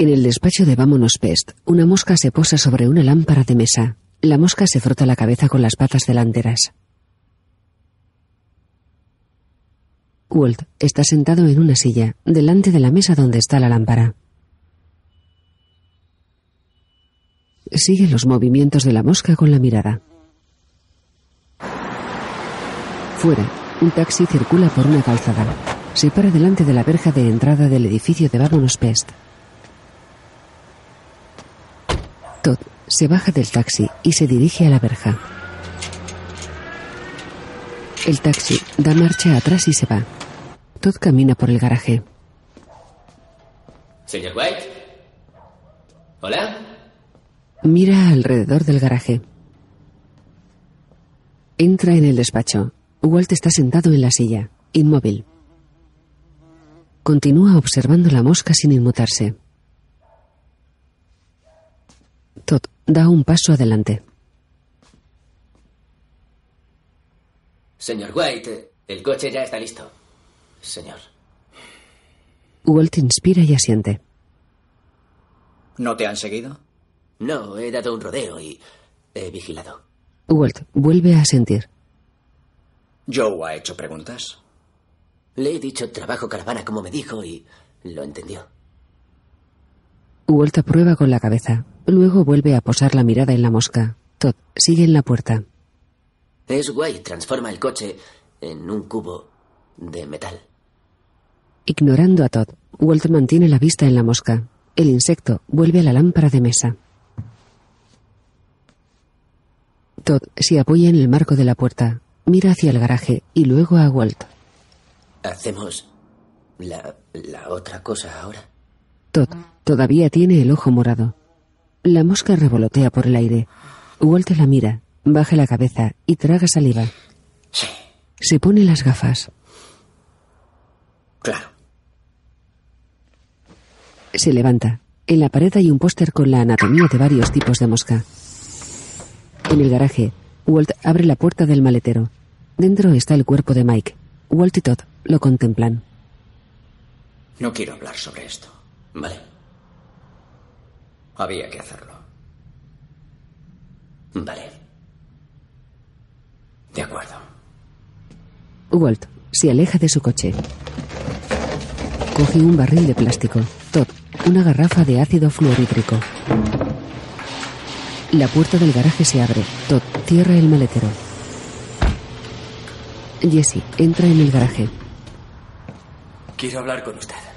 En el despacho de Vámonos Pest, una mosca se posa sobre una lámpara de mesa. La mosca se frota la cabeza con las patas delanteras. Walt está sentado en una silla, delante de la mesa donde está la lámpara. Sigue los movimientos de la mosca con la mirada. Fuera, un taxi circula por una calzada. Se para delante de la verja de entrada del edificio de Vámonos Pest. Todd se baja del taxi y se dirige a la verja. El taxi da marcha atrás y se va. Todd camina por el garaje. Señor White. Hola. Mira alrededor del garaje. Entra en el despacho. Walt está sentado en la silla, inmóvil. Continúa observando la mosca sin inmutarse. Todd da un paso adelante. Señor White, el coche ya está listo. Señor. Walt inspira y asiente. ¿No te han seguido? No, he dado un rodeo y he vigilado. Walt vuelve a sentir. ¿Joe ha hecho preguntas? Le he dicho trabajo caravana como me dijo y lo entendió. Walt aprueba con la cabeza. Luego vuelve a posar la mirada en la mosca. Todd sigue en la puerta. Es guay, transforma el coche en un cubo de metal. Ignorando a Todd, Walt mantiene la vista en la mosca. El insecto vuelve a la lámpara de mesa. Todd se apoya en el marco de la puerta, mira hacia el garaje y luego a Walt. ¿Hacemos la, la otra cosa ahora? Todd todavía tiene el ojo morado. La mosca revolotea por el aire. Walt la mira, baja la cabeza y traga saliva. Sí. Se pone las gafas. Claro. Se levanta. En la pared hay un póster con la anatomía de varios tipos de mosca. En el garaje, Walt abre la puerta del maletero. Dentro está el cuerpo de Mike. Walt y Todd lo contemplan. No quiero hablar sobre esto. Vale. Había que hacerlo. Vale. De acuerdo. Walt se aleja de su coche. Coge un barril de plástico. Todd, una garrafa de ácido fluorhídrico. La puerta del garaje se abre. Todd cierra el maletero. Jesse entra en el garaje. Quiero hablar con usted.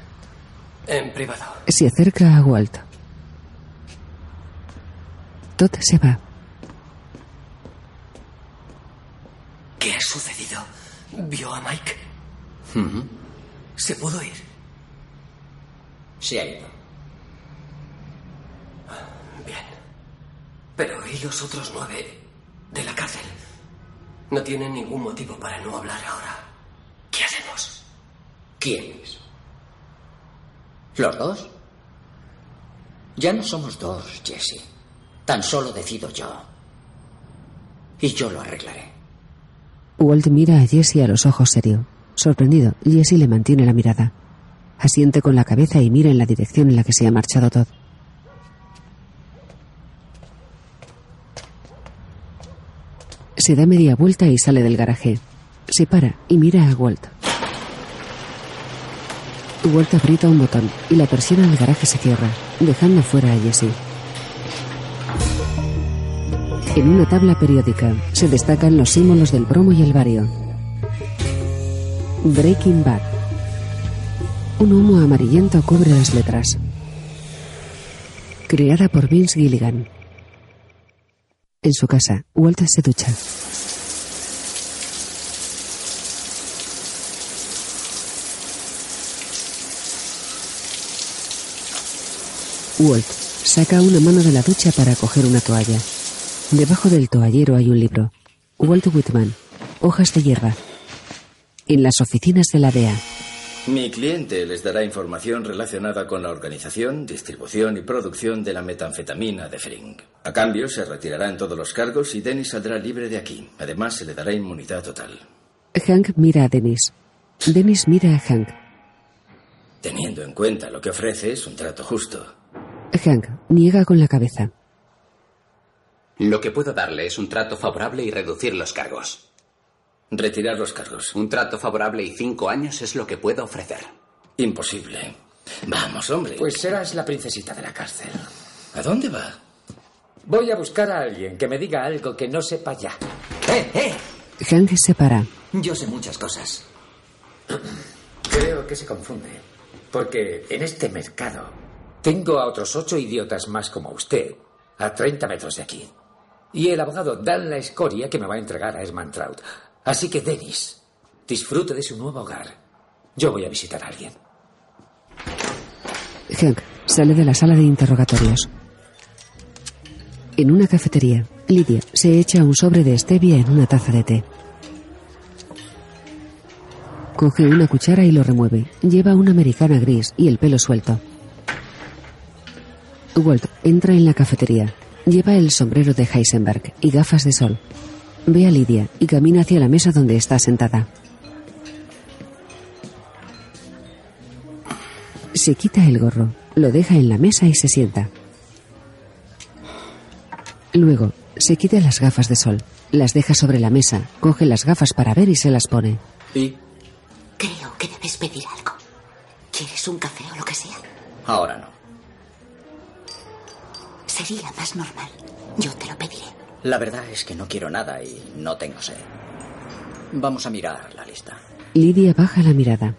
En privado. Se acerca a Walt. Todd se va. ¿Qué ha sucedido? ¿Vio a Mike? ¿Se pudo ir? Se ha ido. Bien. Pero ¿y los otros nueve de la cárcel? No tienen ningún motivo para no hablar ahora. ¿Qué hacemos? ¿Quiénes? ¿Los dos? Ya no somos dos, Jesse. Tan solo decido yo. Y yo lo arreglaré. Walt mira a Jesse a los ojos serio. Sorprendido, Jesse le mantiene la mirada. Asiente con la cabeza y mira en la dirección en la que se ha marchado Todd. Se da media vuelta y sale del garaje. Se para y mira a Walt. Walt aprieta un botón y la persiana del garaje se cierra, dejando fuera a Jesse. En una tabla periódica se destacan los símbolos del bromo y el bario. Breaking Bad. Un humo amarillento cubre las letras. Creada por Vince Gilligan. En su casa, Walter se ducha. Walt saca una mano de la ducha para coger una toalla. Debajo del toallero hay un libro. Walt Whitman. Hojas de hierba. En las oficinas de la DEA. Mi cliente les dará información relacionada con la organización, distribución y producción de la metanfetamina de Fring. A cambio, se retirarán todos los cargos y Dennis saldrá libre de aquí. Además, se le dará inmunidad total. Hank mira a Dennis. Dennis mira a Hank. Teniendo en cuenta lo que ofrece, es un trato justo. Hank niega con la cabeza. Lo que puedo darle es un trato favorable y reducir los cargos. Retirar los cargos. Un trato favorable y cinco años es lo que puedo ofrecer. Imposible. Vamos, hombre. Pues serás la princesita de la cárcel. ¿A dónde va? Voy a buscar a alguien que me diga algo que no sepa ya. ¡Eh, eh! Hank se para. Yo sé muchas cosas. Creo que se confunde. Porque en este mercado tengo a otros ocho idiotas más como usted a 30 metros de aquí. Y el abogado dan la escoria que me va a entregar a Esmantraut. Así que, Dennis, disfrute de su nuevo hogar. Yo voy a visitar a alguien. Hank sale de la sala de interrogatorios. En una cafetería, Lidia se echa un sobre de stevia en una taza de té. Coge una cuchara y lo remueve. Lleva una americana gris y el pelo suelto. Walt entra en la cafetería. Lleva el sombrero de Heisenberg y gafas de sol. Ve a Lidia y camina hacia la mesa donde está sentada. Se quita el gorro, lo deja en la mesa y se sienta. Luego, se quita las gafas de sol, las deja sobre la mesa, coge las gafas para ver y se las pone. ¿Y? Creo que debes pedir algo. ¿Quieres un café o lo que sea? Ahora no. Sería más normal. Yo te lo pediré. La verdad es que no quiero nada y no tengo sed. Vamos a mirar la lista. Lidia baja la mirada.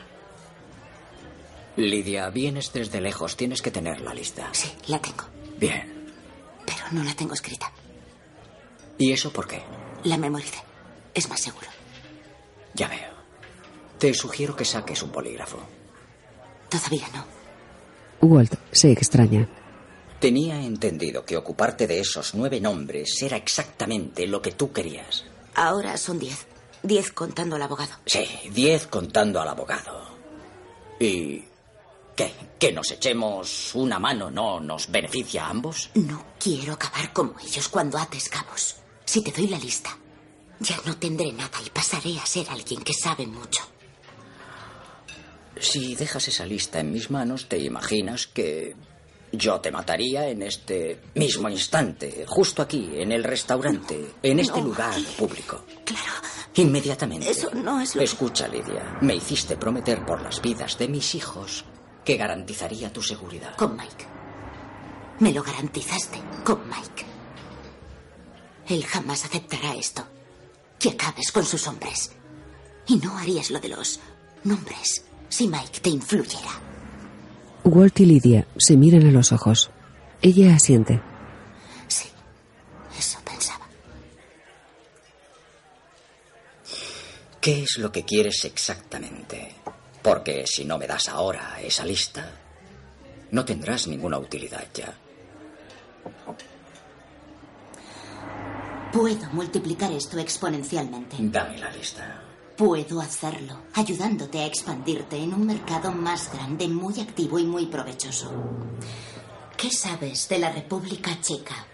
Lidia, vienes desde lejos. Tienes que tener la lista. Sí, la tengo. Bien. Pero no la tengo escrita. ¿Y eso por qué? La memoricé. Es más seguro. Ya veo. Te sugiero que saques un polígrafo. Todavía no. Walt se extraña. Tenía entendido que ocuparte de esos nueve nombres era exactamente lo que tú querías. Ahora son diez. Diez contando al abogado. Sí, diez contando al abogado. ¿Y qué? ¿Que nos echemos una mano no nos beneficia a ambos? No quiero acabar como ellos cuando ates cabos. Si te doy la lista, ya no tendré nada y pasaré a ser alguien que sabe mucho. Si dejas esa lista en mis manos, te imaginas que yo te mataría en este mismo instante, justo aquí, en el restaurante, en este No. lugar público. Claro. Inmediatamente. Eso no es lo que- Escucha, Lidia. Me hiciste prometer por las vidas de mis hijos que garantizaría tu seguridad. Con Mike. Me lo garantizaste con Mike. Él jamás aceptará esto. Que acabes con sus hombres. Y no harías lo de los nombres si Mike te influyera. Walt y Lidia se miran a los ojos. Ella asiente. Sí, eso pensaba. ¿Qué es lo que quieres exactamente? Porque si no me das ahora esa lista, no tendrás ninguna utilidad ya. Puedo multiplicar esto exponencialmente. Dame la lista. Puedo hacerlo, ayudándote a expandirte en un mercado más grande, muy activo y muy provechoso. ¿Qué sabes de la República Checa?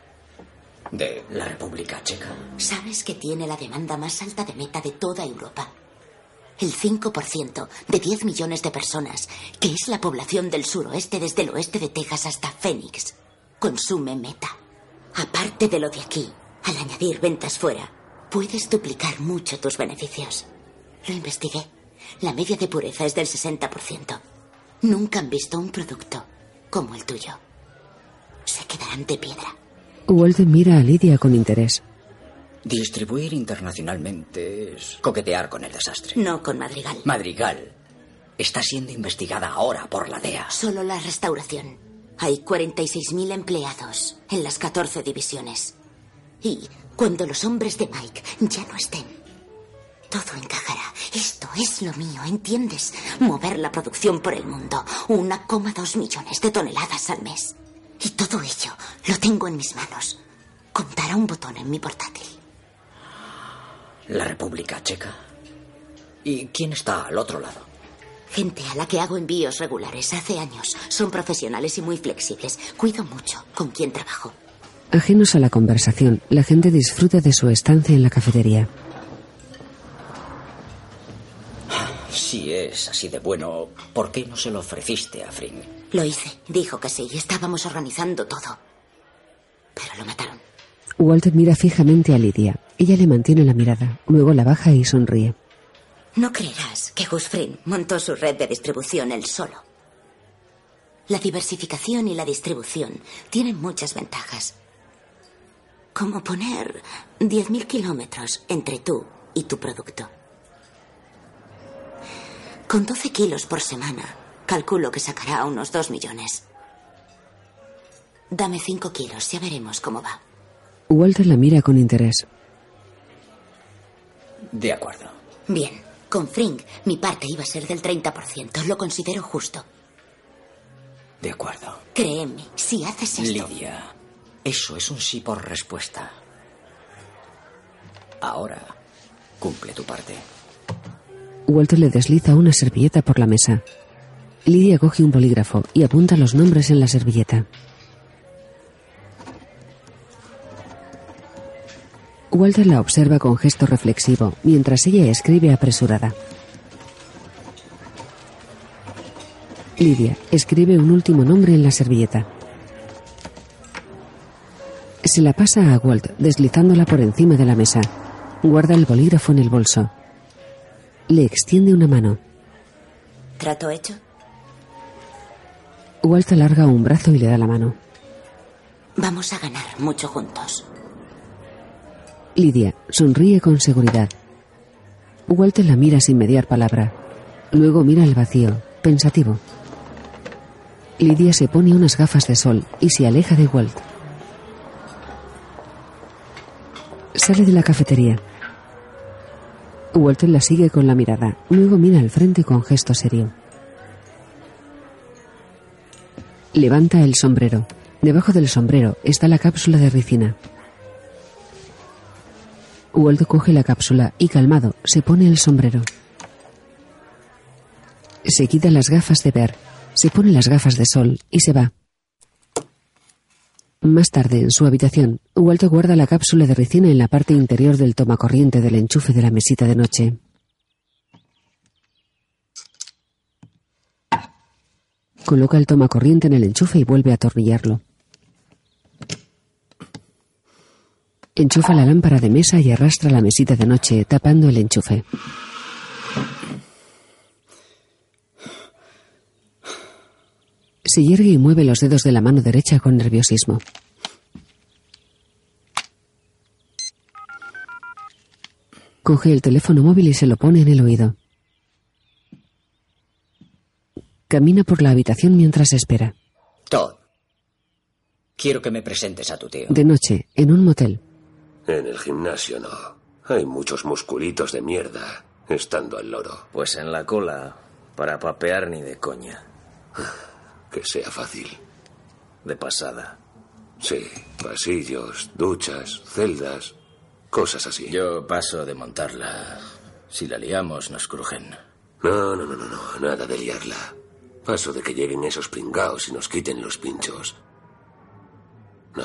¿De la República Checa? Sabes que tiene la demanda más alta de meta de toda Europa. El 5% de 10 millones de personas, que es la población del suroeste desde el oeste de Texas hasta Phoenix, consume meta. Aparte de lo de aquí, al añadir ventas fuera, puedes duplicar mucho tus beneficios. Lo investigué. La media de pureza es del 60%. Nunca han visto un producto como el tuyo. Se quedarán de piedra. Walt mira a Lidia con interés. Distribuir internacionalmente es coquetear con el desastre. No con Madrigal. Madrigal está siendo investigada ahora por la DEA. Solo la restauración. Hay 46.000 empleados en las 14 divisiones. Y cuando los hombres de Mike ya no estén, todo encajará. Esto es lo mío, ¿entiendes? Mover la producción por el mundo. 1,2 millones de toneladas al mes. Y todo ello lo tengo en mis manos. Contar a un botón en mi portátil. La República Checa. ¿Y quién está al otro lado? Gente a la que hago envíos regulares hace años. Son profesionales y muy flexibles. Cuido mucho con quien trabajo. Ajenos a la conversación, la gente disfruta de su estancia en la cafetería. Si es así de bueno, ¿por qué no se lo ofreciste a Fring? Lo hice. Dijo que sí. Estábamos organizando todo. Pero lo mataron. Walt mira fijamente a Lidia. Ella le mantiene la mirada. Luego la baja y sonríe. No creerás que Gus Fring montó su red de distribución él solo. La diversificación y la distribución tienen muchas ventajas. Como poner 10.000 kilómetros entre tú y tu producto. Con 12 kilos por semana, calculo que sacará unos 2 millones. Dame 5 kilos, ya veremos cómo va. Walter la mira con interés. De acuerdo. Bien, con Fring mi parte iba a ser del 30%. Lo considero justo. De acuerdo. Créeme, si haces esto... Lidia, eso es un sí por respuesta. Ahora, cumple tu parte. Walter le desliza una servilleta por la mesa. Lidia coge un bolígrafo y apunta los nombres en la servilleta. Walter la observa con gesto reflexivo mientras ella escribe apresurada. Lidia escribe un último nombre en la servilleta. Se la pasa a Walt deslizándola por encima de la mesa. Guarda el bolígrafo en el bolso. Le extiende una mano. ¿Trato hecho? Walt alarga un brazo y le da la mano. Vamos a ganar mucho juntos. Lidia sonríe con seguridad. Walter la mira sin mediar palabra. Luego mira al vacío, pensativo. Lidia se pone unas gafas de sol y se aleja de Walt. Sale de la cafetería. Walter la sigue con la mirada. Luego mira al frente con gesto serio. Levanta el sombrero. Debajo del sombrero está la cápsula de ricina. Walt coge la cápsula y calmado se pone el sombrero. Se quita las gafas de ver, se pone las gafas de sol y se va. Más tarde, en su habitación, Walt guarda la cápsula de ricina en la parte interior del tomacorriente del enchufe de la mesita de noche. Coloca el tomacorriente en el enchufe y vuelve a atornillarlo. Enchufa la lámpara de mesa y arrastra la mesita de noche, tapando el enchufe. Se yergue y mueve los dedos de la mano derecha con nerviosismo. Coge el teléfono móvil y se lo pone en el oído. Camina por la habitación mientras espera. Todd, quiero que me presentes a tu tío. De noche, en un motel. En el gimnasio no. Hay muchos musculitos de mierda estando al loro. Pues en la cola, para papear ni de coña. Que sea fácil. De pasada. Sí, pasillos, duchas, celdas, cosas así. Yo paso de montarla. Si la liamos, nos crujen. No, no, no, no, no, nada de liarla. Paso de que lleguen esos pringaos y nos quiten los pinchos. No,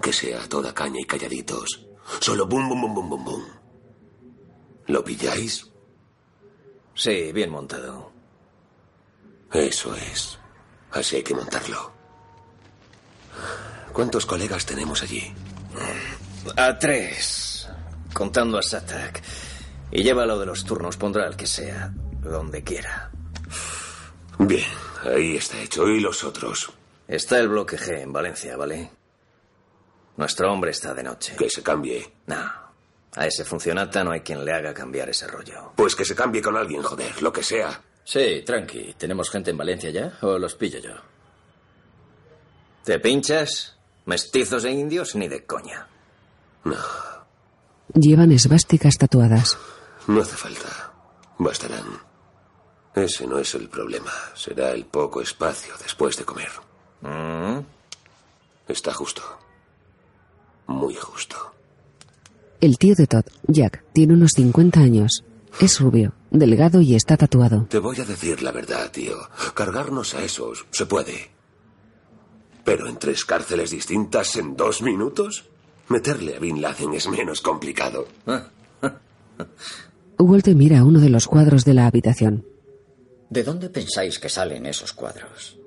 que sea toda caña y calladitos. Solo bum, bum, bum, bum, bum, bum. ¿Lo pilláis? Sí, bien montado. Eso es. Así hay que montarlo. ¿Cuántos colegas tenemos allí? A tres. Contando a Satak. Y lleva lo de los turnos, pondrá al que sea, donde quiera. Bien, ahí está hecho. ¿Y los otros? Está el bloque G en Valencia, ¿vale? Nuestro hombre está de noche. Que se cambie. No. A ese funcionata no hay quien le haga cambiar ese rollo. Pues que se cambie con alguien, joder, lo que sea. Sí, tranqui. ¿Tenemos gente en Valencia ya o los pillo yo? ¿Te pinchas? Mestizos e indios ni de coña. No. Llevan esvásticas tatuadas. No hace falta. Bastarán. Ese no es el problema. Será el poco espacio después de comer. Mm. Está justo. Muy justo. El tío de Todd, Jack, tiene unos 50 años. Es rubio, delgado y está tatuado. Te voy a decir la verdad, tío. Cargarnos a esos se puede. Pero en tres cárceles distintas en dos minutos, meterle a Bin Laden es menos complicado. Walter mira a uno de los cuadros de la habitación. ¿De dónde pensáis que salen esos cuadros?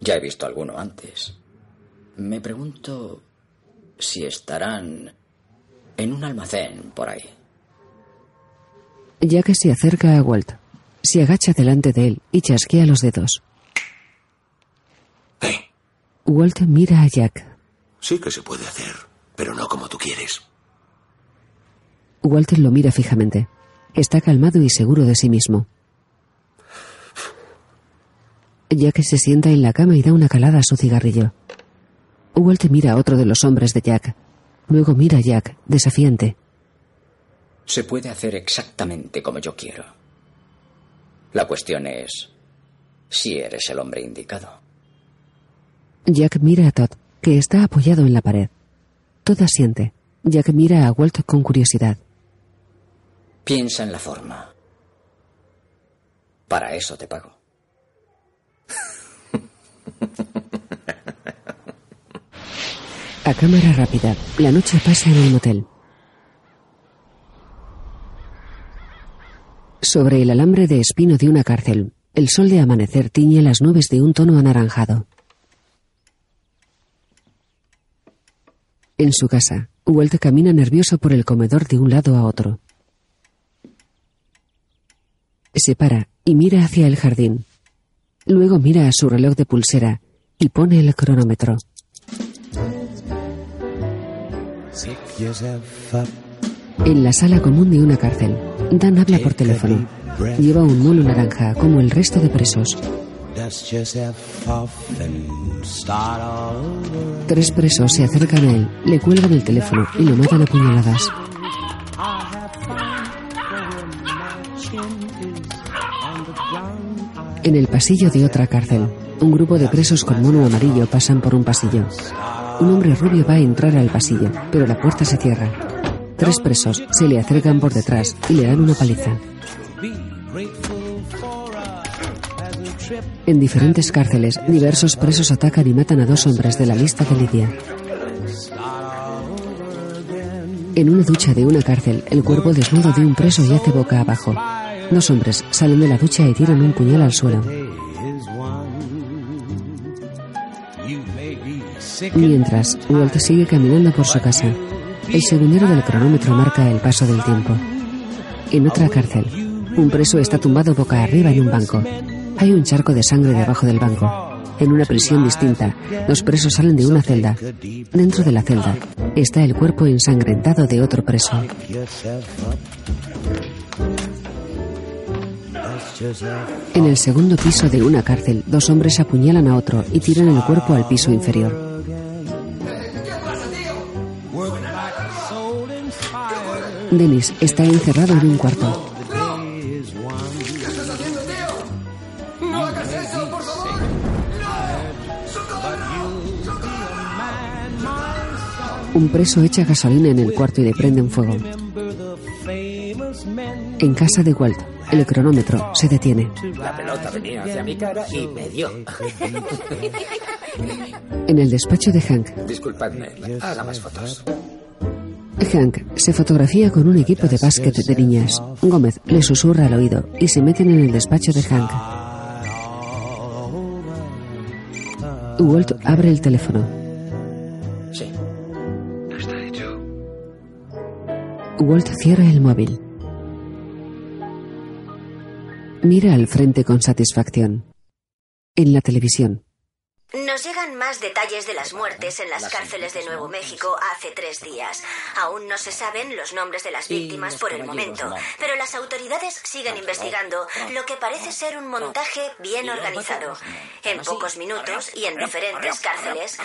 Ya he visto alguno antes. Me pregunto si estarán en un almacén por ahí. Jack se acerca a Walt. Se agacha delante de él y chasquea los dedos. Walt mira a Jack. Sí que se puede hacer, pero no como tú quieres. Walt lo mira fijamente. Está calmado y seguro de sí mismo. Jack se sienta en la cama y da una calada a su cigarrillo. Walt mira a otro de los hombres de Jack. Luego mira a Jack, desafiante. Se puede hacer exactamente como yo quiero. La cuestión es si eres el hombre indicado. Jack mira a Todd, que está apoyado en la pared. Todd asiente. Jack mira a Walt con curiosidad. Piensa en la forma. Para eso te pago. A cámara rápida, la noche pasa en el motel. Sobre el alambre de espino de una cárcel, el sol de amanecer tiñe las nubes de un tono anaranjado. En su casa, Walt camina nervioso por el comedor de un lado a otro. Se para y mira hacia el jardín. Luego mira a su reloj de pulsera y pone el cronómetro. En la sala común de una cárcel, Dan habla por teléfono. Lleva un mono naranja como el resto de presos. Tres presos se acercan a él, le cuelgan el teléfono y lo matan a puñaladas. En el pasillo de otra cárcel, un grupo de presos con mono amarillo pasan por un pasillo. Un hombre rubio va a entrar al pasillo, pero la puerta se cierra. Tres presos se le acercan por detrás y le dan una paliza. En diferentes cárceles, diversos presos atacan y matan a dos hombres de la lista de Lidia. En una ducha de una cárcel, el cuerpo desnudo de un preso yace boca abajo. Dos hombres salen de la ducha y tiran un puñal al suelo. Mientras, Walt sigue caminando por su casa. El segundero del cronómetro marca el paso del tiempo. En otra cárcel, un preso está tumbado boca arriba en un banco. Hay un charco de sangre debajo del banco. En una prisión distinta, los presos salen de una celda. Dentro de la celda está el cuerpo ensangrentado de otro preso. En el segundo piso de una cárcel, dos hombres apuñalan a otro y tiran el cuerpo al piso inferior. Dennis está encerrado en un cuarto. ¡No hagas eso, por favor! Un preso echa gasolina en el cuarto y le prenden fuego. En casa de Walt, el cronómetro se detiene. La pelota venía hacia mi cara y me dio. En el despacho de Hank, Disculpadme, haga más fotos. Hank se fotografía con un equipo de básquet de niñas. Gómez le susurra al oído y se meten en el despacho de Hank. Walt abre el teléfono. Sí. Está hecho. Walt cierra el móvil. Mira al frente con satisfacción. En la televisión, Nos llegan más detalles de las muertes en las cárceles de Nuevo México hace tres días. Aún no se saben los nombres de las víctimas por el momento, pero las autoridades siguen investigando lo que parece ser un montaje bien organizado. En pocos minutos y en diferentes cárceles,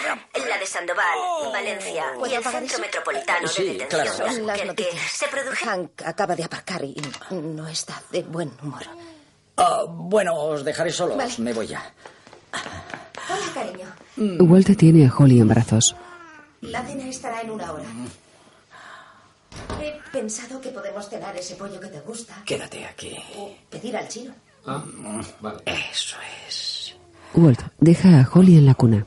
la de Sandoval, Valencia y el Centro Metropolitano de Detención de noticias. se produjeron. Hank acaba de aparcar y no está de buen humor. Ah, bueno, os dejaré solos. Vale. Me voy ya. Hola, cariño. Walt tiene a Holly en brazos. La cena estará en una hora. He pensado que podemos cenar ese pollo que te gusta Quédate aquí. o pedir al chino. Eso es. Walt deja a Holly en la cuna.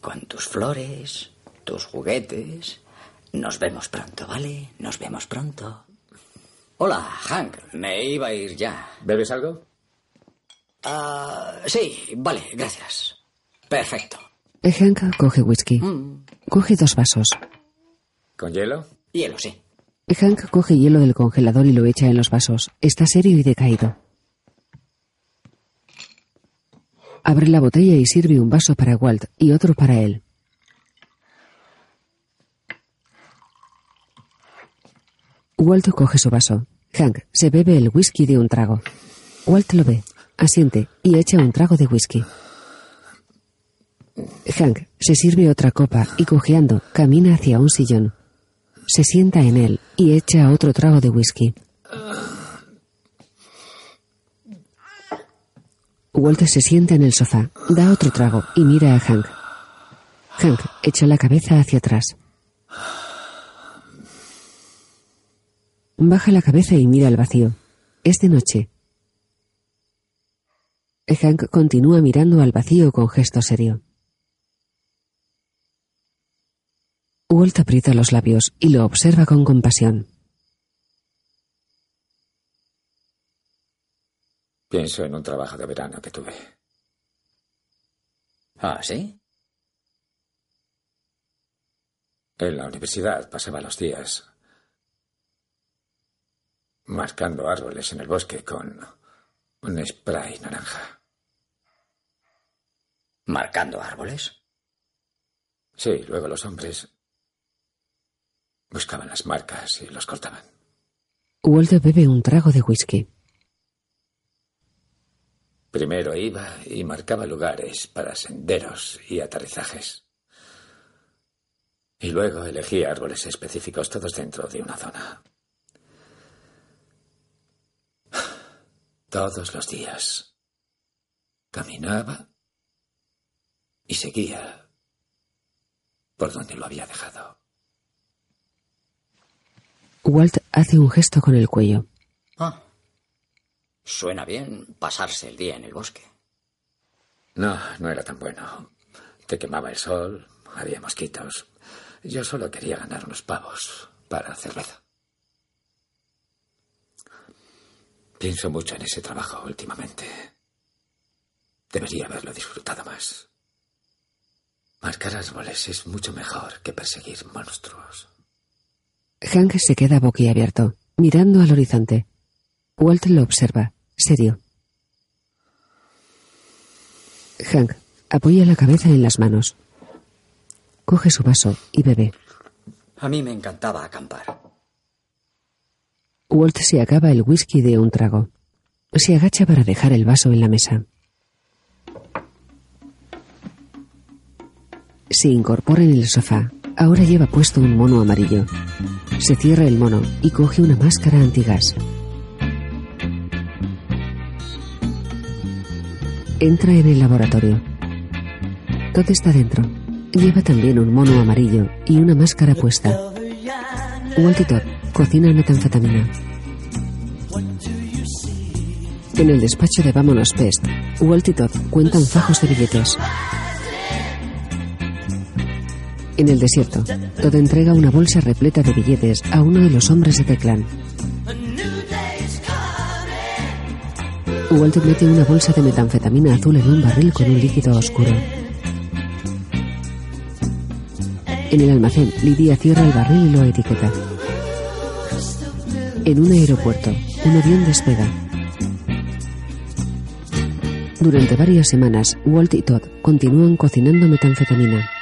Con tus flores, tus juguetes. Nos vemos pronto, ¿vale? Nos vemos pronto. Hola, Hank. Me iba a ir ya. ¿Bebes algo? Ah, sí, vale, gracias. Perfecto. Hank coge whisky. Coge dos vasos. ¿Con hielo? Hielo, sí. Hank coge hielo del congelador y lo echa en los vasos. Está serio y decaído. Abre la botella y sirve un vaso para Walt y otro para él. Walt coge su vaso. Hank se bebe el whisky de un trago. Walt lo ve, asiente y echa un trago de whisky. Hank se sirve otra copa y cojeando camina hacia un sillón. Se sienta en él y echa otro trago de whisky. Walt se sienta en el sofá, da otro trago y mira a Hank. Hank echa la cabeza hacia atrás. Baja la cabeza y mira al vacío. Es de noche. Hank continúa mirando al vacío con gesto serio. Walt aprieta los labios y lo observa con compasión. Pienso en un trabajo de verano que tuve. ¿Ah, sí? En la universidad pasaba los días marcando árboles en el bosque con un spray naranja. ¿Marcando árboles? Sí, luego los hombres buscaban las marcas y los cortaban. Walt bebe un trago de whisky. Primero iba y marcaba lugares para senderos y aterrizajes. Y luego elegía árboles específicos, todos dentro de una zona. Todos los días. Caminaba y seguía por donde lo había dejado. Walt hace un gesto con el cuello. Ah. Suena bien pasarse el día en el bosque. No, no era tan bueno. Te quemaba el sol, había mosquitos. Yo solo quería ganar unos pavos para cerveza. Pienso mucho en ese trabajo últimamente. Debería haberlo disfrutado más. Marcar árboles es mucho mejor que perseguir monstruos. Hank se queda boquiabierto, mirando al horizonte. Walt lo observa, serio. Hank apoya la cabeza en las manos. Coge su vaso y bebe. A mí me encantaba acampar. Walt se acaba el whisky de un trago. Se agacha para dejar el vaso en la mesa. Se incorpora en el sofá. Ahora lleva puesto un mono amarillo. Se cierra el mono y coge una máscara antigas. Entra en el laboratorio. Todo está dentro. Lleva también un mono amarillo y una máscara puesta. Walt y Todd cocinan metanfetamina. En el despacho de Vámonos Pest, Walt y Todd cuentan fajos de billetes. En el desierto, Todd entrega una bolsa repleta de billetes a uno de los hombres de Teclan. Walt mete una bolsa de metanfetamina azul en un barril con un líquido oscuro. En el almacén, Lidia cierra el barril y lo etiqueta. En un aeropuerto, un avión despega. Durante varias semanas, Walt y Todd continúan cocinando metanfetamina.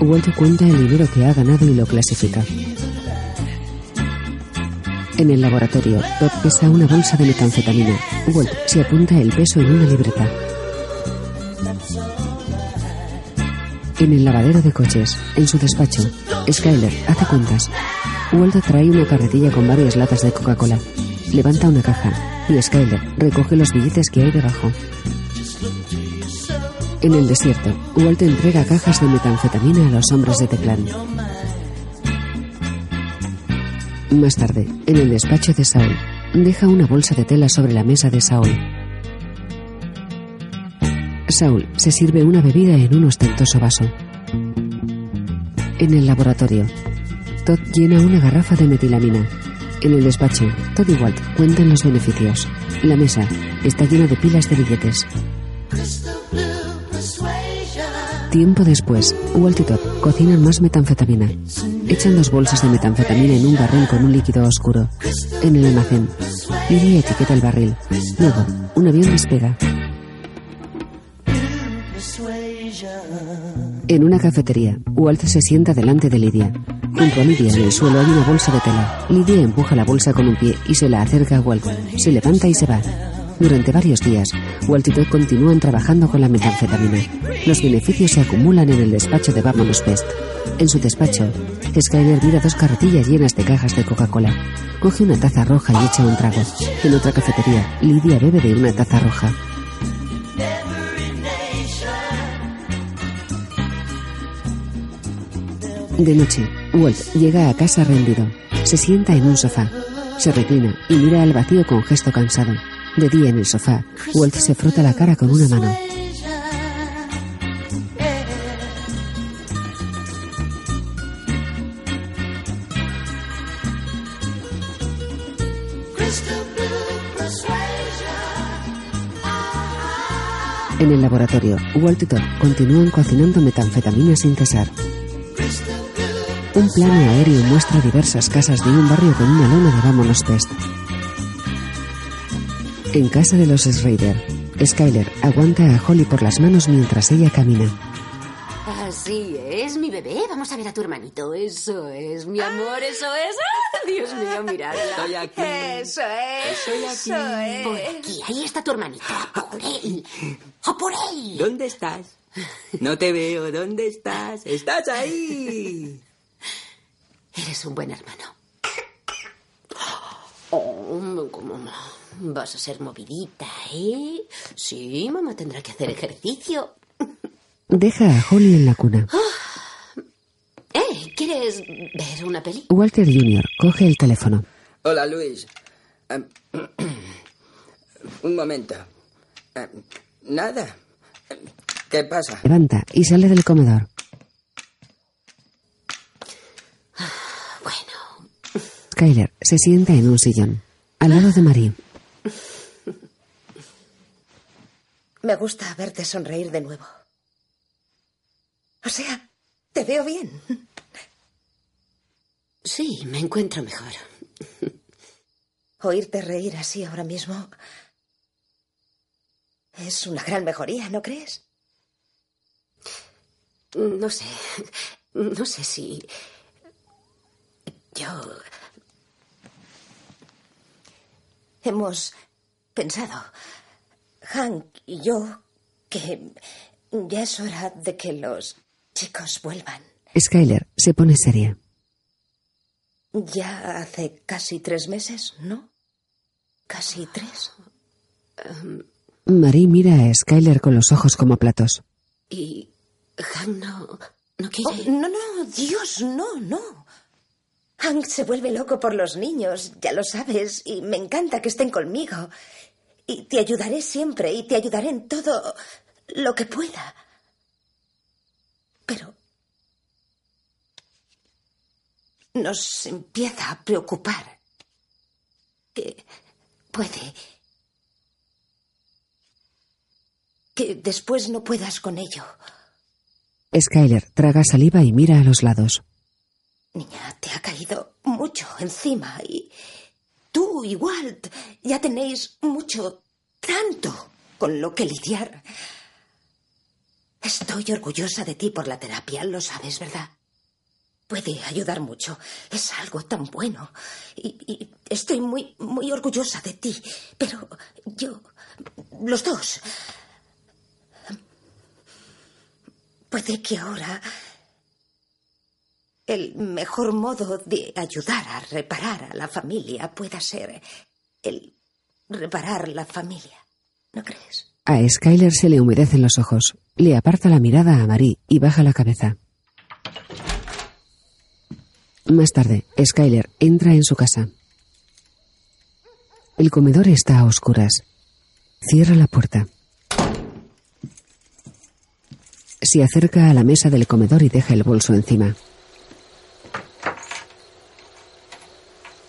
Walt cuenta el dinero que ha ganado y lo clasifica. En el laboratorio, Todd pesa una bolsa de metanfetamina. Walt se apunta el peso en una libreta. En el lavadero de coches, en su despacho, Skyler hace cuentas. Walt trae una carretilla con varias latas de Coca-Cola. Levanta una caja y Skyler recoge los billetes que hay debajo. En el desierto, Walt entrega cajas de metanfetamina a los hombres de Teclán. Más tarde, en el despacho de Saul, deja una bolsa de tela sobre la mesa de Saul. Saul se sirve una bebida en un ostentoso vaso. En el laboratorio, Todd llena una garrafa de metilamina. En el despacho, Todd y Walt cuentan los beneficios. La mesa está llena de pilas de billetes. Tiempo después, Walt y cocinan más metanfetamina. Echan dos bolsas de metanfetamina en un barril con un líquido oscuro. En el almacén, Lydia etiqueta el barril. Luego, un avión despega. En una cafetería, Walt se sienta delante de Lydia. Junto a Lydia en el suelo hay una bolsa de tela. Lydia empuja la bolsa con un pie y se la acerca a Walt. Se levanta y se va. Durante varios días, Walt y Todd continúan trabajando con la metanfetamina. Los beneficios se acumulan en el despacho de Vámonos Pest. En su despacho, Skyler mira dos carretillas llenas de cajas de Coca-Cola. Coge una taza roja y echa un trago. En otra cafetería, Lydia bebe de una taza roja. De noche, Walt llega a casa rendido. Se sienta en un sofá. Se reclina y mira al vacío con gesto cansado. De día en el sofá, Walt se frota la cara con una mano. En el laboratorio, Walt y Todd continúan cocinando metanfetamina sin cesar. Un plano aéreo muestra diversas casas de un barrio con una lona de Vámonos Pest. En casa de los Schrader, Skyler aguanta a Holly por las manos mientras ella camina. Así es, mi bebé. Vamos a ver a tu hermanito. Eso es, mi amor, eso es. ¡Ah! Dios mío, miradla. Estoy aquí. Eso es. Estoy aquí. Eso es. Por aquí, ahí está tu hermanito. A por él. A por él. ¿Dónde estás? No te veo. ¿Dónde estás? ¡Estás ahí! Eres un buen hermano. Oh, ¿cómo vas a ser movidita, ¿eh? Sí, mamá tendrá que hacer ejercicio. Deja a Holly en la cuna. ¿Eh? ¿Quieres ver una peli? Walter Jr. coge el teléfono. Hola, Luis. Em, un momento. Em, nada. Em, ¿Qué pasa? Levanta y sale del comedor. Bueno, Skyler se sienta en un sillón. Al lado de Marie. Me gusta verte sonreír de nuevo. O sea, te veo bien. sí, me encuentro mejor. Oírte reír así ahora mismo es una gran mejoría, ¿no crees? No sé. No sé si. Yo. Hemos pensado, Hank y yo, que ya es hora de que los chicos vuelvan. Skyler se pone seria. Ya hace casi tres meses, ¿no? Casi tres. Marie mira a Skyler con los ojos como platos. Y. Hank no. No quiere. Oh, no, no, Dios, no, no. Hank se vuelve loco por los niños, ya lo sabes, y me encanta que estén conmigo. Y te ayudaré siempre, y te ayudaré en todo lo que pueda. Pero nos empieza a preocupar que puede que después no puedas con ello. Skyler traga saliva y mira a los lados. Niña, te ha caído mucho encima y tú y Walt ya tenéis mucho, tanto con lo que lidiar. Estoy orgullosa de ti por la terapia, lo sabes, ¿verdad? Puede ayudar mucho. Es algo tan bueno. Y, y estoy muy, muy orgullosa de ti. Pero yo, los dos, puede que ahora el mejor modo de ayudar a reparar a la familia pueda ser el reparar la familia. ¿No crees? A Skyler se le humedecen los ojos. Le aparta la mirada a Marie y baja la cabeza. Más tarde, Skyler entra en su casa. El comedor está a oscuras. Cierra la puerta. Se acerca a la mesa del comedor y deja el bolso encima.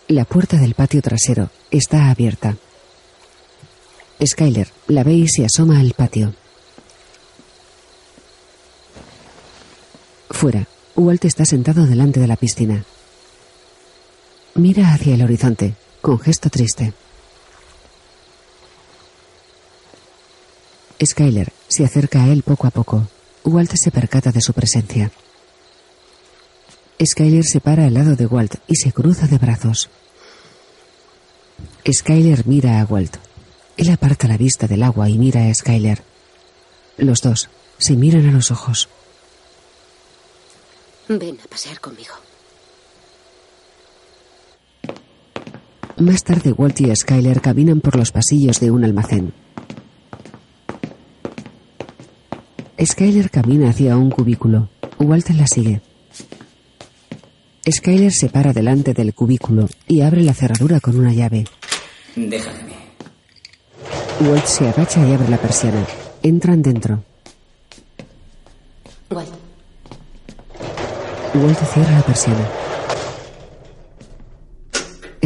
La puerta del patio trasero está abierta. Skyler la ve y se asoma al patio. Fuera, Walt está sentado delante de la piscina. Mira hacia el horizonte, con gesto triste. Skyler se acerca a él poco a poco. Walt se percata de su presencia. Skyler se para al lado de Walt y se cruza de brazos. Skyler mira a Walt. Él aparta la vista del agua y mira a Skyler. Los dos se miran a los ojos. Ven a pasear conmigo. Más tarde, Walt y Skyler caminan por los pasillos de un almacén. Skyler camina hacia un cubículo. Walt la sigue. Skyler se para delante del cubículo y abre la cerradura con una llave. Déjame. Walt se agacha y abre la persiana. Entran dentro. Walt. Walt cierra la persiana.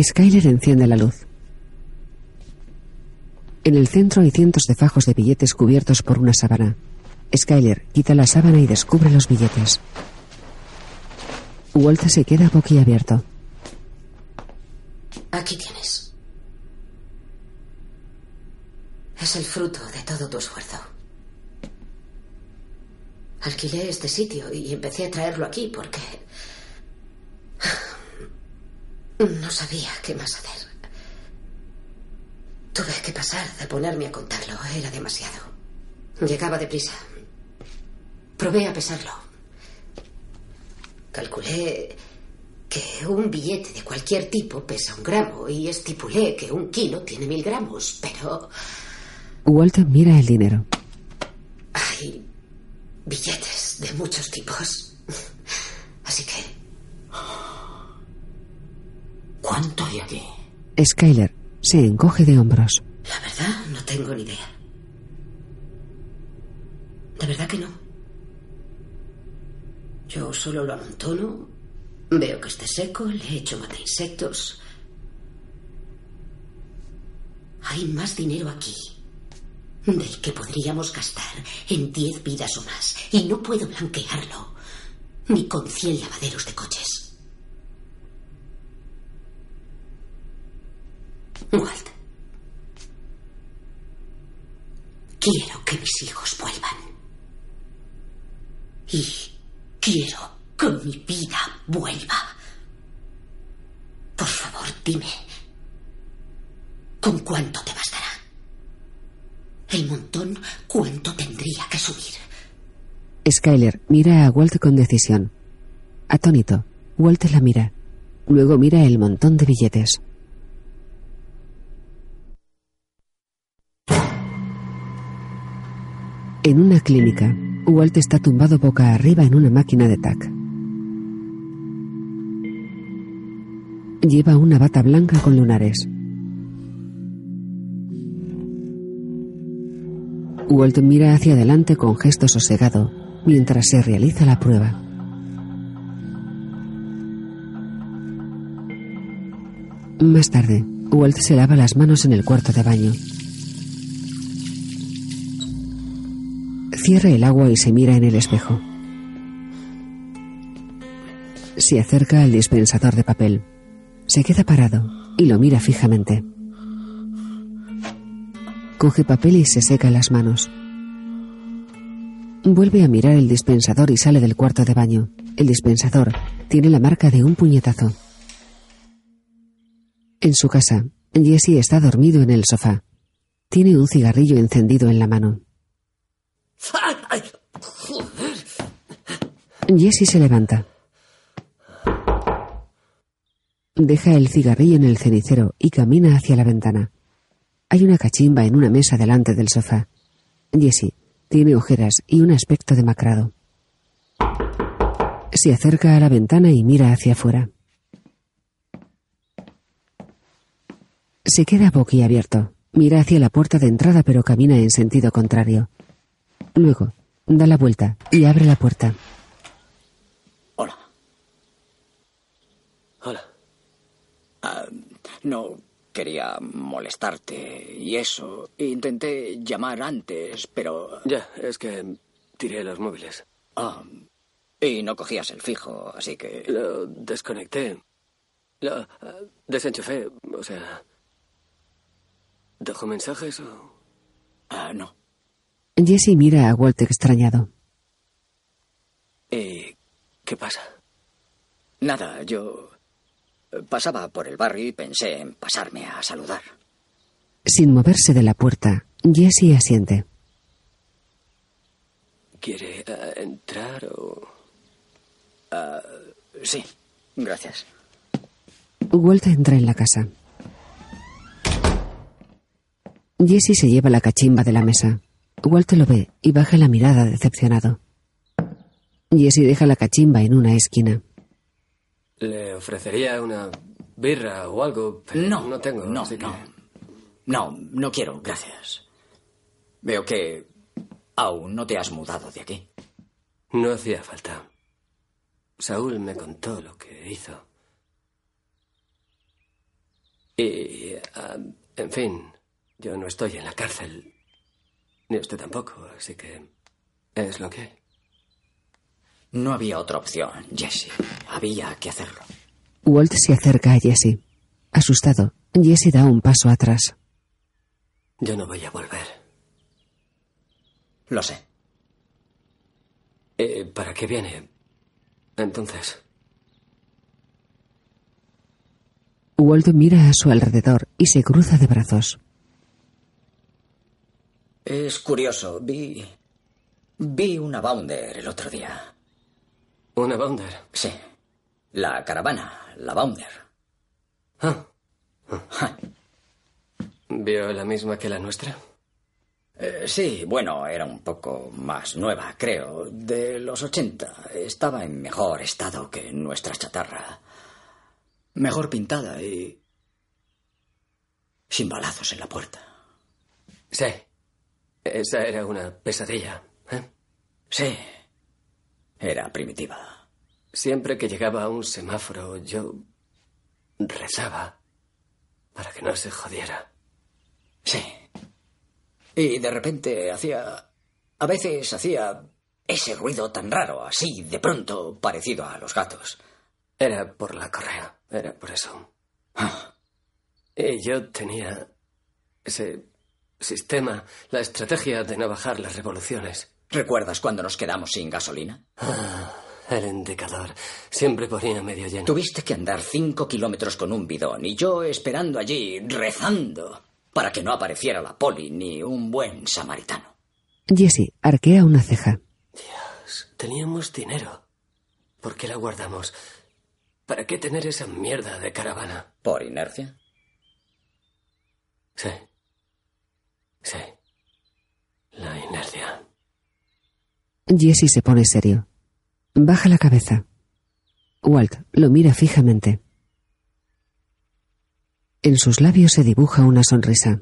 Skyler enciende la luz. En el centro hay cientos de fajos de billetes cubiertos por una sábana. Skyler quita la sábana y descubre los billetes. Walt se queda boquiabierto. Aquí tienes. Es el fruto de todo tu esfuerzo. Alquilé este sitio y empecé a traerlo aquí porque no sabía qué más hacer. Tuve que pasar de ponerme a contarlo. Era demasiado. Llegaba deprisa. Probé a pesarlo. Calculé que un billete de cualquier tipo pesa un gramo y estipulé que un kilo tiene mil gramos, pero Walt mira el dinero. hay billetes de muchos tipos. Así que ¿Cuánto hay aquí? Skyler se encoge de hombros. la verdad no tengo ni idea. De verdad que no. Yo solo lo amontono, veo que esté seco, le echo mata insectos. Hay más dinero aquí del que podríamos gastar en diez vidas o más. Y no puedo blanquearlo, ni con cien lavaderos de coches. Walt. Quiero que mis hijos vuelvan. Y quiero que mi vida vuelva. Por favor, dime. ¿Con cuánto te bastará? El montón, ¿cuánto tendría que subir? Skyler mira a Walt con decisión. Atónito, Walt la mira. Luego mira el montón de billetes. En una clínica, Walt está tumbado boca arriba en una máquina de tac. Lleva una bata blanca con lunares. Walt mira hacia adelante con gesto sosegado mientras se realiza la prueba. Más tarde, Walt se lava las manos en el cuarto de baño. Cierra el agua y se mira en el espejo. Se acerca al dispensador de papel. Se queda parado y lo mira fijamente. Coge papel y se seca las manos. Vuelve a mirar el dispensador y sale del cuarto de baño. El dispensador tiene la marca de un puñetazo. En su casa, Jesse está dormido en el sofá. Tiene un cigarrillo encendido en la mano. Jesse se levanta. Deja el cigarrillo en el cenicero y camina hacia la ventana. Hay una cachimba en una mesa delante del sofá. Jesse tiene ojeras y un aspecto demacrado. Se acerca a la ventana y mira hacia afuera. Se queda boquiabierto. Mira hacia la puerta de entrada pero camina en sentido contrario. Luego, da la vuelta y abre la puerta. Hola. Hola. Ah, no quería molestarte y eso. Intenté llamar antes, pero... Ya, es que tiré los móviles. Ah, Y no cogías el fijo, así que... Lo desconecté. Lo eh, desenchufé, o sea... ¿Dejó mensajes o...? Ah, no. Jesse mira a Walt extrañado. ¿Y qué pasa? Nada, yo pasaba por el barrio y pensé en pasarme a saludar. Sin moverse de la puerta, Jesse asiente. ¿Quiere eh, entrar o...? Ah, sí, gracias. Walt entra en la casa. Jesse se lleva la cachimba de la mesa. Walt lo ve y baja la mirada decepcionado. Jesse deja la cachimba en una esquina. Le ofrecería una birra o algo, pero No, no tengo. no, así que- no. No, no quiero, gracias. Veo que aún no te has mudado de aquí. No hacía falta. Saúl me contó lo que hizo. Y, ah, en fin, yo no estoy en la cárcel. Ni usted tampoco, así que es lo que hay. No había otra opción, Jesse. Había que hacerlo. Walt se acerca a Jesse. Asustado, Jesse da un paso atrás. Yo no voy a volver. Lo sé. Eh, ¿Para qué viene? Entonces, Walt mira a su alrededor y se cruza de brazos. Es curioso, vi. Vi una Bounder el otro día. ¿Una Bounder? Sí. La caravana, la Bounder. Ah. ¿Vio la misma que la nuestra? Eh, sí, bueno, era un poco más nueva, creo. De los 80. Estaba en mejor estado que nuestra chatarra. Mejor pintada y. sin balazos en la puerta. Sí. Esa era una pesadilla. ¿eh? Sí. Era primitiva. Siempre que llegaba a un semáforo, yo rezaba para que no se jodiera. Sí. Y de repente hacía. A veces hacía ese ruido tan raro, así, de pronto, parecido a los gatos. Era por la correa, era por eso. Y yo tenía ese sistema, la estrategia de no bajar las revoluciones. ¿Recuerdas cuando nos quedamos sin gasolina? Ah, el indicador. Siempre ponía medio lleno. Tuviste que andar cinco kilómetros con un bidón y yo esperando allí, rezando, para que no apareciera la poli ni un buen samaritano. Jesse arquea una ceja. Teníamos dinero. ¿Por qué la guardamos? ¿Para qué tener esa mierda de caravana? ¿Por inercia? Sí. Sí. La inercia. Jesse se pone serio. Baja la cabeza. Walt lo mira fijamente. En sus labios se dibuja una sonrisa.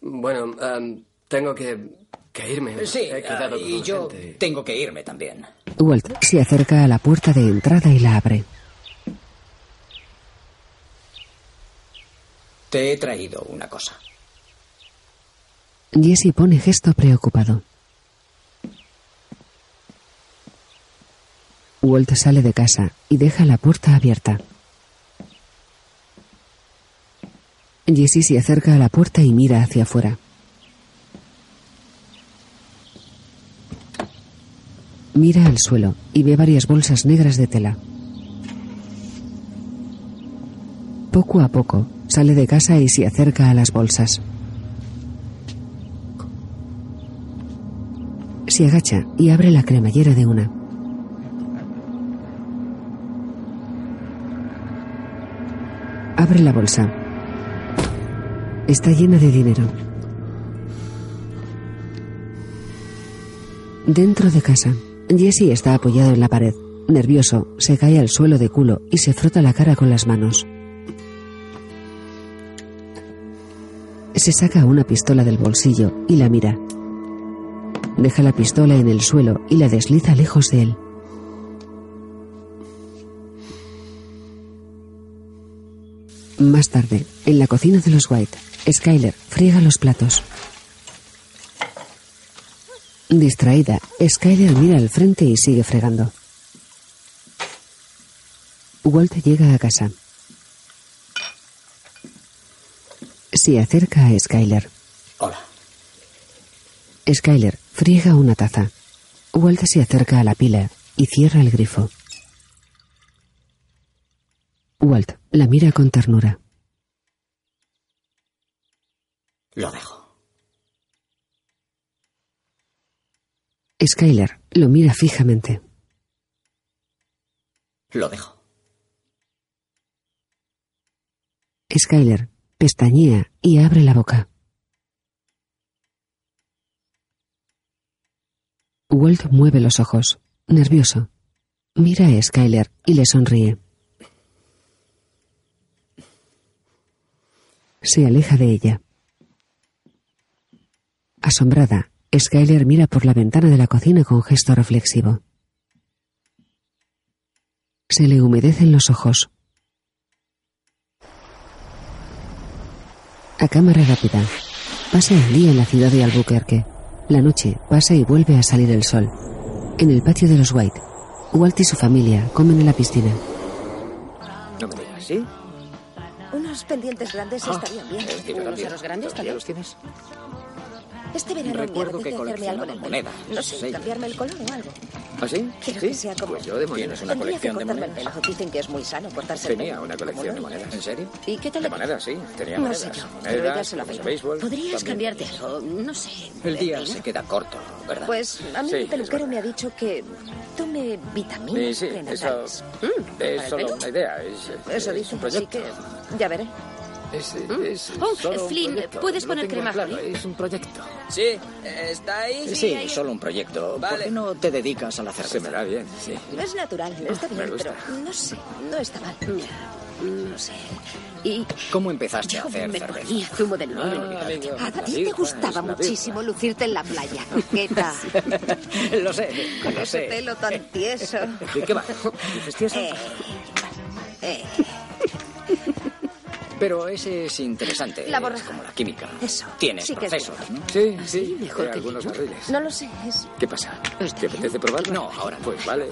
Bueno, am, tengo que, que irme. Sí, He quedado ah, y yo gente. tengo que irme también. Walt se acerca a la puerta de entrada y la abre. Te he traído una cosa. Jesse pone gesto preocupado. Walt sale de casa y deja la puerta abierta. Jesse se acerca a la puerta y mira hacia afuera. Mira al suelo y ve varias bolsas negras de tela. Poco a poco sale de casa y se acerca a las bolsas. Se agacha y abre la cremallera de una. Abre la bolsa. Está llena de dinero. Dentro de casa, Jesse está apoyado en la pared. Nervioso, se cae al suelo de culo y se frota la cara con las manos. Se saca una pistola del bolsillo y la mira. Deja la pistola en el suelo y la desliza lejos de él. Más tarde, en la cocina de los White, Skyler friega los platos. Distraída, Skyler mira al frente y sigue fregando. Walt llega a casa. Se acerca a Skyler. Hola. Skyler friega una taza. Walt se acerca a la pila y cierra el grifo. Walt la mira con ternura. Lo dejo. Skyler lo mira fijamente. Lo dejo. Skyler pestañea y abre la boca. Walt mueve los ojos, nervioso. Mira a Skyler y le sonríe. Se aleja de ella. Asombrada, Skyler mira por la ventana de la cocina con gesto reflexivo. Se le humedecen los ojos. A cámara rápida. Pasa el día en la ciudad de Albuquerque. La noche pasa y vuelve a salir el sol. En el patio de los White, Walt y su familia comen en la piscina. ¿sí? Unos pendientes grandes Ah, estarían bien. digo, ¿Unos aros grandes ¿Ya también? los tienes? Este verano Recuerdo me que hacerme algo monedas. No sé, cambiarme el color o algo. ¿Ah, sí? Quiero ¿Sí? que sea como... Pues yo de monedas. una Tendría colección que de el monedas. pelo. Dicen que es muy sano cortarse el Tenía pelo. una colección de monedas. ¿En serio? ¿Y qué tal De monedas, sí. Tenía No monedas. sé yo, Monedas, pero ella se lo bolas de hace. béisbol. Podrías también. cambiarte algo, no sé. El día se queda corto, ¿verdad? Pues a mí Sí, el es peluquero me ha dicho que tome vitaminas Sí, sí, eso prenatales. es ¿Para el solo una idea. Es, Eso es dice, un así proyecto. que ya veré. Es, es Oh, solo un Flynn. ¿puedes poner crema claro? Es un proyecto. Sí, ¿está ahí? Sí, solo un proyecto. ¿Por Vale. qué no te dedicas a la Se cerveza? me da bien, sí. Es natural, está me bien, gusta. pero no sé, no está mal. No sé. Y ¿Cómo empezaste a hacer me cerveza? ponía zumo de limón. Ah, amigo, A ti te gustaba es muchísimo lucirte en la playa. ¿Qué tal? lo sé, Con lo ese sé. pelo tan tieso. ¿De qué va? ¿Dices tieso? Eh, eh, Pero ese es interesante. La es borraja. como la química. Eso, Tienes sí que es. ¿no? Sí, sí. mejor que algunos yo. barriles. no lo sé, es... ¿Qué pasa? Está ¿Te apetece probarlo? No, ahora no. Pues vale.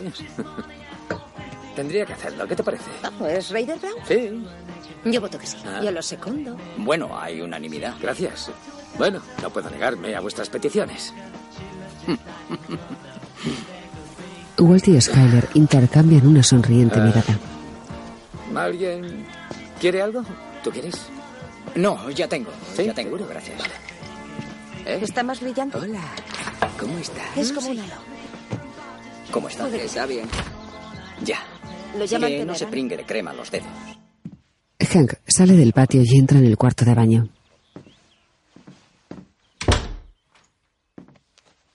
Tendría que hacerlo. ¿Qué te parece? Oh, ¿Es Raider Brown? Sí. Yo voto que sí. Ah, Yo lo secundo. Bueno, hay unanimidad. Gracias. Bueno, no puedo negarme a vuestras peticiones. Walt y Skyler intercambian una sonriente Ah. mirada. ¿Alguien quiere algo? ¿Tú quieres? No, ya tengo. ¿Sí? Ya tengo, gracias. ¿Eh? ¿Está más brillante? Hola, ¿cómo estás? Es como un halo. ¿Cómo estás? Está bien. Ya. Lo llaman que no se pringue de crema los dedos. Hank sale del patio y entra en el cuarto de baño.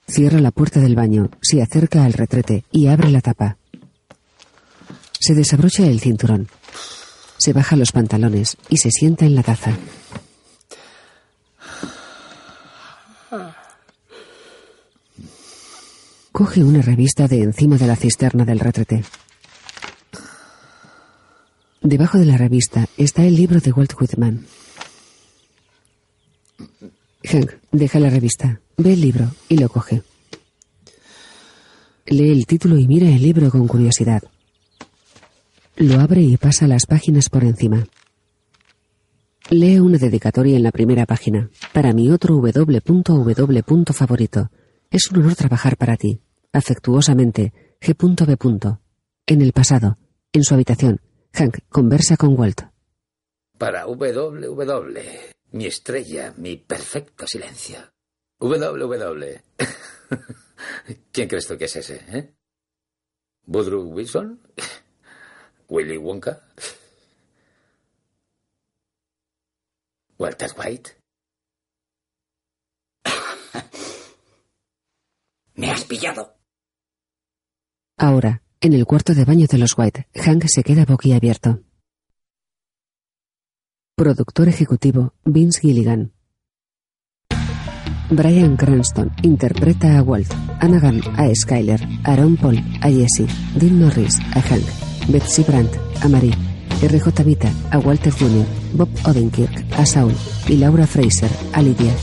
Cierra la puerta del baño, se acerca al retrete y abre la tapa. Se desabrocha el cinturón. Se baja los pantalones y se sienta en la taza. Coge una revista de encima de la cisterna del retrete. Debajo de la revista está el libro de Walt Whitman. Hank deja la revista, ve el libro y lo coge. Lee el título y mira el libro con curiosidad. Lo abre y pasa las páginas por encima. Lee una dedicatoria en la primera página. Para mi otro www. favorito. Es un honor trabajar para ti. Afectuosamente, G.B. En el pasado, en su habitación, Hank conversa con Walt. Para WW. Mi estrella, mi perfecto silencio. WW. ¿Quién crees tú que es ese, eh? ¿Woodrow Wilson? ¿Willy Wonka? ¿Walter White? Me has pillado. Ahora, en el cuarto de baño de los White, Hank se queda boquiabierto. Productor ejecutivo Vince Gilligan. Brian Cranston interpreta a Walt, Anagan a Skyler, Aaron Paul a Jesse, Dean Norris a Hank, Betsy Brandt a Marie, RJ Vita a Walter Jr., Bob Odenkirk a Saul y Laura Fraser a Lydia.